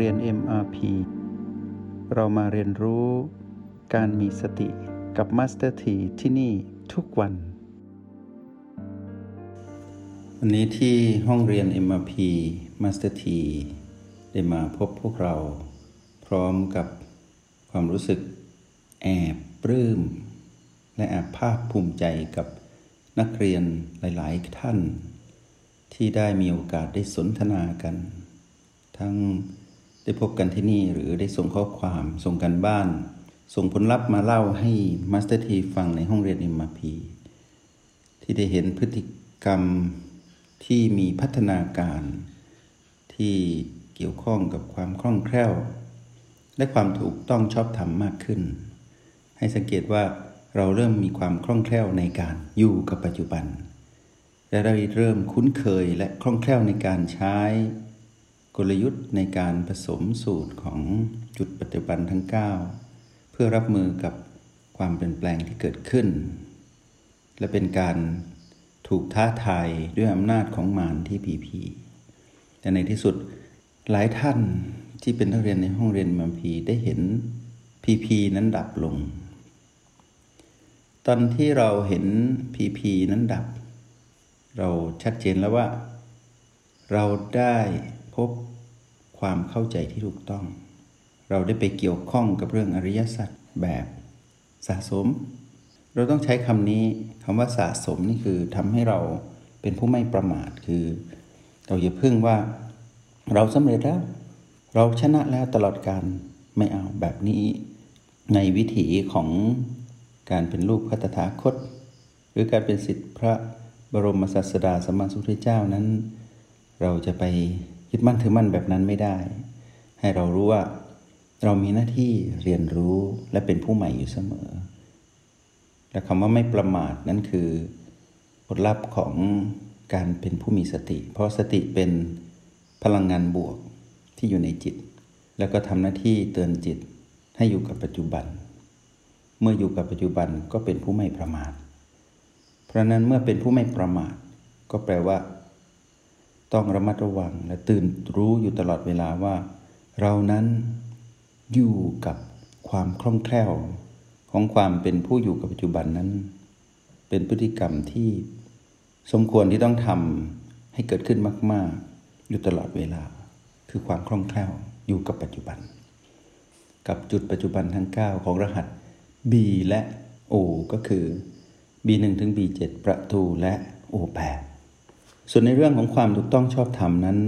เรียน MRP เรามาเรียนรู้การมีสติกับ Master T ที่ที่นี่ทุกวัน วันนี้ที่ห้องเรียน MRP Master T ได้มาพบพวกเรา พร้อมกับความรู้สึกแอบปลื้ม และแอบภาคภูมิใจกับนักเรียนหลาย ๆ ท่าน ที่ได้มีโอกาสได้สนทนากัน ทั้ง ได้พบกันที่นี่หรือได้ส่งข้อความส่งกันบ้าน ส่งผลลัพธ์มาเล่าให้มาสเตอร์ทีฟังในห้องเรียน MRP ที่ได้เห็นพฤติกรรมที่มีพัฒนาการ ที่เกี่ยวข้องกับความคล่องแคล่ว และความถูกต้องชอบธรรมมากขึ้น ให้สังเกตว่าเราเริ่มมีความคล่องแคล่วในการอยู่กับปัจจุบัน และได้เริ่มคุ้นเคยและคล่องแคล่วในการใช้ กลยุทธ์ในการผสมสูตรของจุดปัจจุบันทั้ง 9 เพื่อรับมือกับความเปลี่ยนแปลงที่เกิดขึ้น และเป็นการถูกท้าทายด้วยอำนาจของมารที่พีพีแต่ในที่สุดหลายท่านที่เป็นนักเรียนในห้องเรียนมัมพีได้เห็นพีพีนั้นดับลง ตอนที่เราเห็นพีพีนั้นดับ เราชัดเจนแล้วว่า เราได้ พบความเข้าใจที่ถูกต้อง เราได้ไปเกี่ยวข้องกับเรื่องอริยสัจแบบสะสม เราต้องใช้คำนี้คำว่าสะสมนี่คือทำให้เราเป็นผู้ไม่ประมาทคือ เราอย่าพึ่งว่า เราสำเร็จแล้ว เราชนะแล้วตลอดการไม่เอาแบบนี้ ในวิถีของการเป็นลูกพระตถาคต หรือการเป็นสิทธิพระบรมศาสดาสมมาสุทธเจ้านั้น เราจะไป ยึดมั่นถือมั่นแบบนั้นไม่ได้ ให้เรารู้ว่าเรามีหน้าที่เรียนรู้และเป็นผู้ใหม่อยู่เสมอ และคำว่าไม่ประมาทนั่นคือผลลัพธ์ของการเป็นผู้มีสติ เพราะสติเป็นพลังงานบวกที่อยู่ในจิต แล้วก็ทำหน้าที่เตือนจิตให้อยู่กับปัจจุบัน เมื่ออยู่กับปัจจุบันก็เป็นผู้ไม่ประมาท เพราะนั้นเมื่อเป็นผู้ไม่ประมาท ก็แปลว่า ต้องระมัดระวังและตื่นรู้อยู่ตลอดเวลาว่า เรานั้นอยู่กับความคล่องแคล่วของความเป็นผู้อยู่กับปัจจุบันนั้น เป็นพฤติกรรมที่สมควรที่ต้องทำให้เกิดขึ้นมาก ๆ อยู่ตลอดเวลา คือความคล่องแคล่วอยู่กับปัจจุบัน กับจุดปัจจุบันทั้ง 9 ของรหัส B และ O ก็คือ B1 ถึง B7 ประตูและ O8 ส่วนในเรื่องของความถูกต้องชอบธรรมนั้น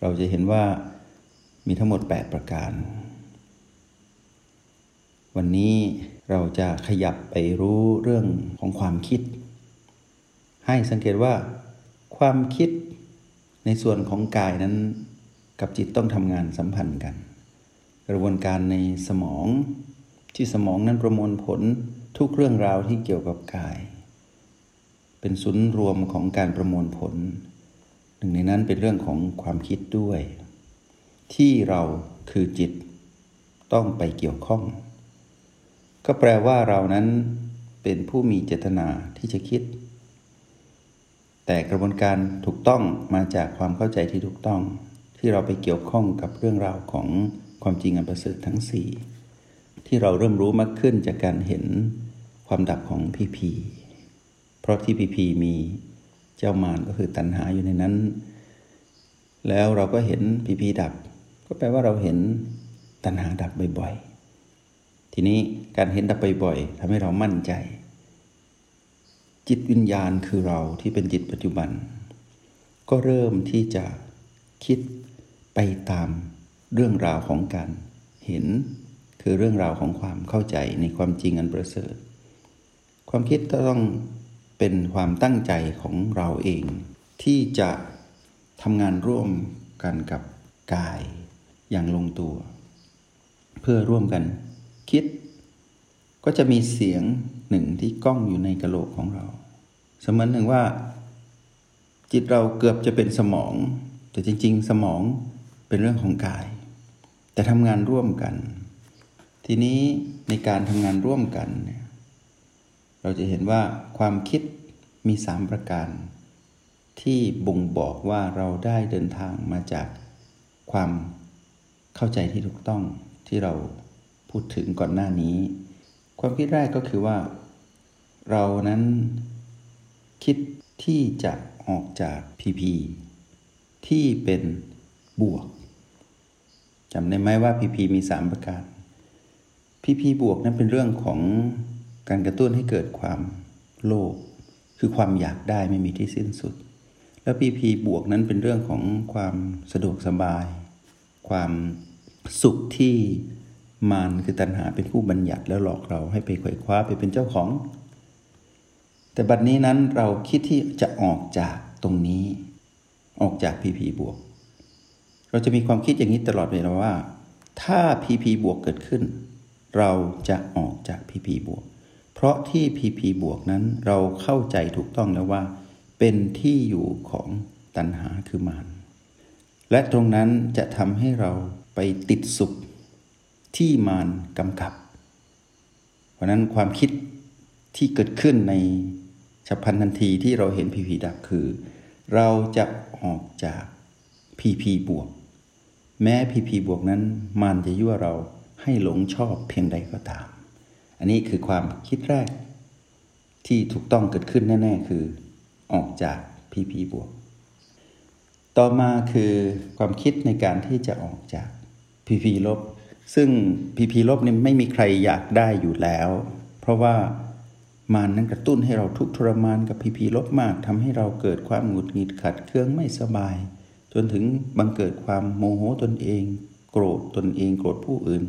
เราจะเห็นว่ามีทั้งหมด 8 ประการ วันนี้เราจะขยับไปรู้เรื่องของความคิด ให้สังเกตว่า ความคิดในส่วนของกายนั้น กับจิตต้องทำงานสัมพันธ์กัน กระบวนการในสมองที่สมองนั้นประมวลผลทุกเรื่องราวที่เกี่ยวกับกาย เป็นศูนย์รวมของการประมวลผล หนึ่งในนั้นเป็นเรื่องของความคิดด้วย ที่เราคือจิตต้องไปเกี่ยวข้อง ก็แปลว่าเรานั้นเป็นผู้มีเจตนาที่จะคิด แต่กระบวนการถูกต้องมาจากความเข้าใจที่ถูกต้อง ที่เราไปเกี่ยวข้องกับเรื่องราวของความจริงอันประเสริฐทั้งสี่ที่เราเริ่มรู้มากขึ้นจากการเห็นความดับของพีพี เพราะที่พีพีมีเจ้ามารก็คือตัณหาอยู่ในนั้น แล้วเราก็เห็นพีพีดับ ก็แปลว่าเราเห็นตัณหาดับบ่อยๆ ทีนี้การเห็นดับบ่อยๆทำให้เรามั่นใจ จิตวิญญาณคือเราที่เป็นจิตปัจจุบัน ก็เริ่มที่จะคิดไปตามเรื่องราวของการเห็นคือเรื่องราวของความเข้าใจในความจริงอันประเสริฐ ความคิดก็ต้อง เป็นความตั้งใจของเราเอง ที่จะทำงานร่วมกันกับกายอย่างลงตัว เพื่อร่วมกันคิด ก็จะมีเสียงหนึ่งที่ก้องอยู่ในกระโหลกของเรา เสมือนหนึ่งว่า จิตเราเกือบจะเป็นสมอง แต่จริง ๆ สมองเป็นเรื่องของกาย แต่ทำงานร่วมกัน ทีนี้ในการทำงานร่วมกันเนี่ย เราจะเห็นว่าความคิดมีสามประการ ที่บ่งบอกว่าเราได้เดินทางมาจากความเข้าใจที่ถูกต้องที่เราพูดถึงก่อนหน้านี้ ความคิดแรกก็คือว่า เรานั้นคิดที่จะออกจาก PP ที่เป็นบวกจำได้ไหมว่า PP มี 3 ประการ PP บวกนั้นเป็นเรื่องของ การกระตุ้นให้เกิดความโลภคือความอยากได้ไม่มีที่สิ้นสุด แล้ว PP บวกนั้นเป็นเรื่องของความสะดวกสบาย ความสุขที่มารคือตัณหาเป็นผู้บัญญัติแล้วหลอกเราให้ไปไขว่คว้าไปเป็นเจ้าของ แต่บัดนี้นั้นเราคิดที่จะออกจากตรงนี้ ออกจาก PP บวก เราจะมีความคิดอย่างนี้ตลอดเวลาว่า ถ้า PP บวกเกิดขึ้น เราจะออกจาก PP บวก ราะที่ PP บวกนั้นเราเข้าใจถูกต้องแล้วว่า เป็นที่อยู่ของตัณหาคือมารและตรงนั้นจะทำให้เราไปติดสุขที่มารกำกับ เพราะนั้นความคิดที่เกิดขึ้นในฉับพลันทันทีที่เราเห็นพีพีดับคือ เราจะออกจากพีพีบวก แม้พีพีบวกนั้นมารจะยั่วเราให้หลงชอบเพียงใดก็ตาม อันนี้คือความคิดแรก ที่ถูกต้องเกิดขึ้นแน่ ๆ คือออกจากพีพีบวก ต่อมาคือความคิดในการที่จะออกจากพีพีลบ ซึ่งพีพีลบนี่ไม่มีใครอยากได้อยู่แล้ว เพราะว่ามันนั้นกระตุ้นให้เราทุกทรมานกับพีพีลบมากทำให้เราเกิดความหงุดหงิดขัดเคืองไม่สบาย จนถึงบังเกิดความโมโหตนเอง โกรธตนเองโกรธผู้อื่น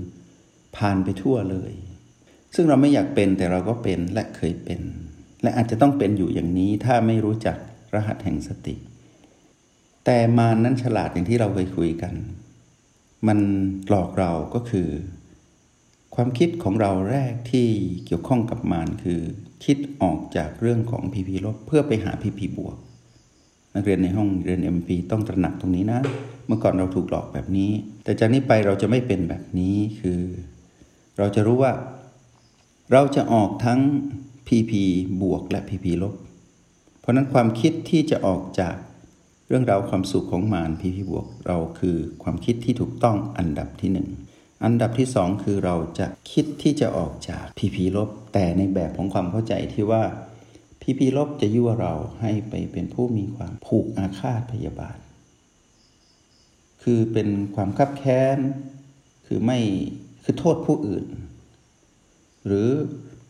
ผ่านไปทั่วเลย ซึ่งเราไม่อยากเป็นแต่เราก็เป็นและเคยเป็น และอาจจะต้องเป็นอยู่อย่างนี้ถ้าไม่รู้จักรหัสแห่งสติ แต่มานั้นฉลาดอย่างที่เราเคยคุยกัน มันหลอกเราก็คือ ความคิดของเราแรกที่เกี่ยวข้องกับมารคือ คิดออกจากเรื่องของพีพีลบเพื่อไปหาพีพีบวก นักเรียนในห้องเรียน MP ต้องตระหนักตรงนี้นะ เมื่อก่อนเราถูกหลอกแบบนี้ แต่จากนี้ไปเราจะไม่เป็นแบบนี้คือ เราจะรู้ว่า เราจะออกทั้ง PP บวกและ PP ลบ เพราะนั้นความคิดที่จะออกจากเรื่องราวความสุขของมารพีพีบวก เราคือความคิดที่ถูกต้องอันดับที่หนึ่งอันดับที่สองคือเราจะคิดที่จะออกจากพีพีลบ แต่ในแบบของความเข้าใจที่ว่าพีพีลบจะยั่วเราให้ไปเป็นผู้มีความผูกอาฆาตพยาบาท คือเป็นความคับแค้น คือไม่คือโทษผู้อื่น หรือ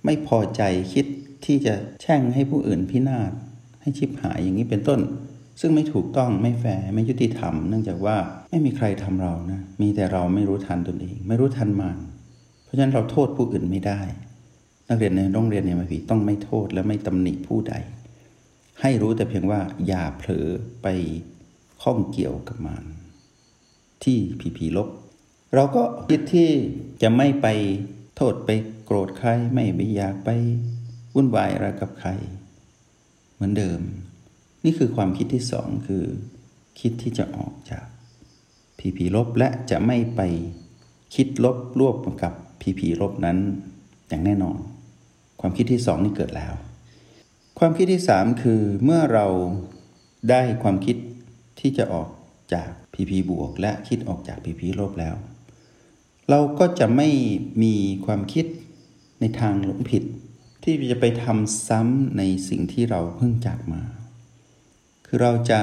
ไม่พอใจคิดที่จะแช่งให้ผู้อื่นพินาศให้ชิบหายอย่างนี้เป็นต้น ซึ่งไม่ถูกต้องไม่แฟร์ไม่ยุติธรรม เนื่องจากว่าไม่มีใครทำเรานะมีแต่เราไม่รู้ทันตนเอง ไม่รู้ทันมันเพราะฉะนั้นเราโทษผู้อื่นไม่ได้ นักเรียนในโรงเรียนเนี่ยมาผีต้องไม่โทษและไม่ตำหนิผู้ใด ให้รู้แต่เพียงว่าอย่าเผลอไปข้องเกี่ยวกับมันที่ผีผีลบเราก็คิดที่จะไม่ไปโทษไป โกรธใครไม่ไปอยากไปวุ่นวายอะไรกับใคร เหมือนเดิม นี่คือความคิดที่สองคือ คิดที่จะออกจากพีพีลบและจะไม่ไปคิดลบรวบกับพีพีลบนั้นอย่างแน่นอน ความคิดที่สองนี่เกิดแล้ว ความคิดที่สามคือเมื่อเราได้ความคิดที่จะออกจากพีพีบวก และคิดออกจากพีพีลบแล้ว เราก็จะไม่มีความคิด ในทางหลงผิด ที่จะไปทำซ้ำในสิ่งที่เราเพิ่งจากมา คือเราจะ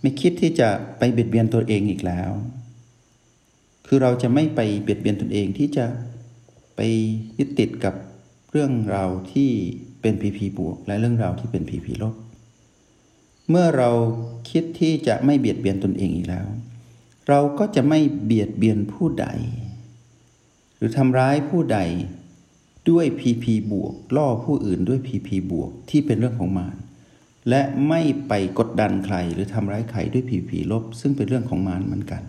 ไม่คิดที่จะไปเบียดเบียนตัวเองอีกแล้ว คือเราจะไม่ไปเบียดเบียนตนเองที่จะไปยึดติดกับเรื่องราวที่เป็นพีพีบวก และเรื่องราวที่เป็นพีพีลบ เมื่อเราคิดที่จะไม่เบียดเบียนตนเองอีกแล้ว เราก็จะไม่เบียดเบียนผู้ใด หรือทำร้ายผู้ใด ด้วยพีพีบวก ล่อผู้อื่นด้วยพีพีบวก ที่เป็นเรื่องของมารและไม่ไปกดดันใครหรือทำร้ายใครด้วยผีผีลบ ซึ่งเป็นเรื่องของมารเหมือนกัน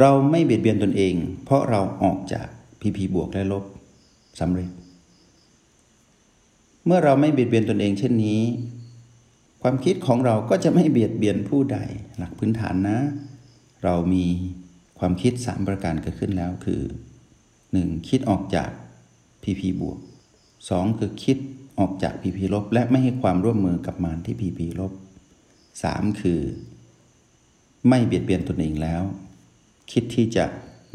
เราไม่เบียดเบียนตนเอง เพราะเราออกจากผีผีบวกและลบสำเร็จ เมื่อเราไม่เบียดเบียนตนเองเช่นนี้ ความคิดของเราก็จะไม่เบียดเบียนผู้ใดหลักพื้นฐานนะ เรามีความคิดสามประการเกิดขึ้นแล้วคือ 1. คิดออกจาก พีพีบวก 2. คือคิดออกจากพีพีลบ และไม่ให้ความร่วมมือกับมารที่พีพีลบสามคือ ไม่เบียดเบียนตนเองแล้ว คิดที่จะ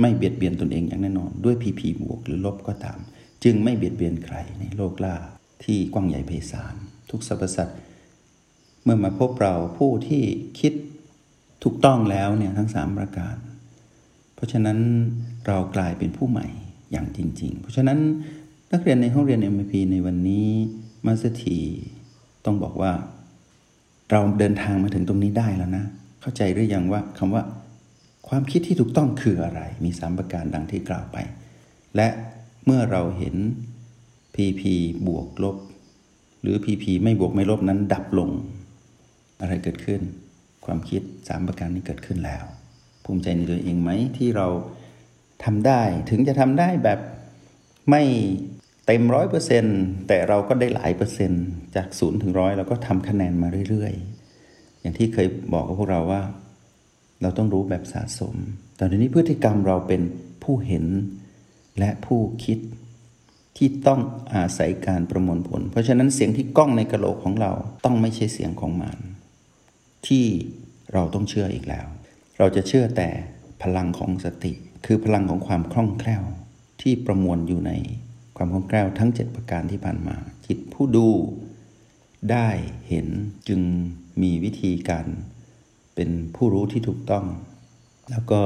ไม่เบียดเบียนตนเองอย่างแน่นอน ด้วยพีพีบวกหรือลบก็ตาม จึงไม่เบียดเบียนใครในโลกล่าที่กว้างใหญ่ไพศาลทุกสรรพสัตว์เมื่อมาพบเราผู้ที่คิดถูกต้องแล้วเนี่ยทั้งสามประการ เพราะฉะนั้นเรากลายเป็นผู้ใหม่อย่างจริง ๆ เพราะฉะนั้น นักเรียนในห้องเรียน MP ในวันนี้มาสถีต้องบอกว่า เราเดินทางมาถึงตรงนี้ได้แล้วนะ เข้าใจหรือยังว่าคำว่า ความคิดที่ถูกต้องคืออะไร มีสามประการดังที่กล่าวไป และเมื่อเราเห็น PP บวกลบ หรือ PP ไม่บวกไม่ลบนั้นดับลง อะไรเกิดขึ้น ความคิดสามประการนี้เกิดขึ้นแล้ว ภูมิใจในตัวเองไหมที่เราทำได้ถึงจะทำได้แบบ ไม่เต็มร้อยเปอร์เซ็นแต่เราก็ได้หลายเปอร์เซ็นต์จากศูนย์ถึงร้อยเราก็ทำคะแนนมาเรื่อยๆ อย่างที่เคยบอกกับพวกเราว่า เราต้องรู้แบบสะสม แต่ทีนี้พฤติกรรมเราเป็นผู้เห็นและผู้คิดที่ต้องอาศัยการประมวลผล เพราะฉะนั้นเสียงที่ก้องในกระโหลกของเราต้องไม่ใช่เสียงของมัน ที่เราต้องเชื่ออีกแล้ว เราจะเชื่อแต่พลังของสติ คือพลังของความคล่องแคล่ว ที่ประมวลอยู่ในความคล่องแคล่วทั้ง 7 ประการที่ผ่านมา จิตผู้ดูได้เห็นจึงมีวิธีการเป็นผู้รู้ที่ถูกต้อง แล้วก็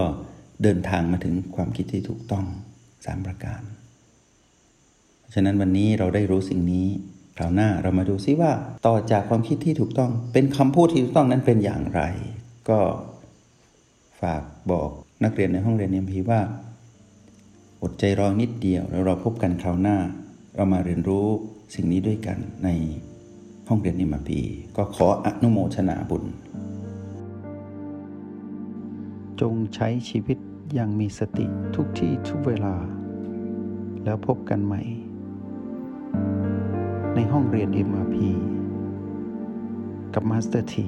เดินทางมาถึงความคิดที่ถูกต้องสามประการ ฉะนั้นวันนี้เราได้รู้สิ่งนี้คราวหน้าเรามาดูซิว่าต่อจากความคิดที่ถูกต้องเป็นคำพูดที่ถูกต้องนั้นเป็นอย่างไร ก็ฝากบอกนักเรียนในห้องเรียนเอ็มพีว่า อดใจรอนิดเดียวแล้วเราพบกันคราวหน้า เรามาเรียนรู้สิ่งนี้ด้วยกันในห้องเรียนเอ็มพีก็ขออนุโมทนาบุญ จงใช้ชีวิตอย่างมีสติทุกที่ทุกเวลา แล้วพบกันใหม่ ในห้องเรียน MRP กับมาสเตอร์ที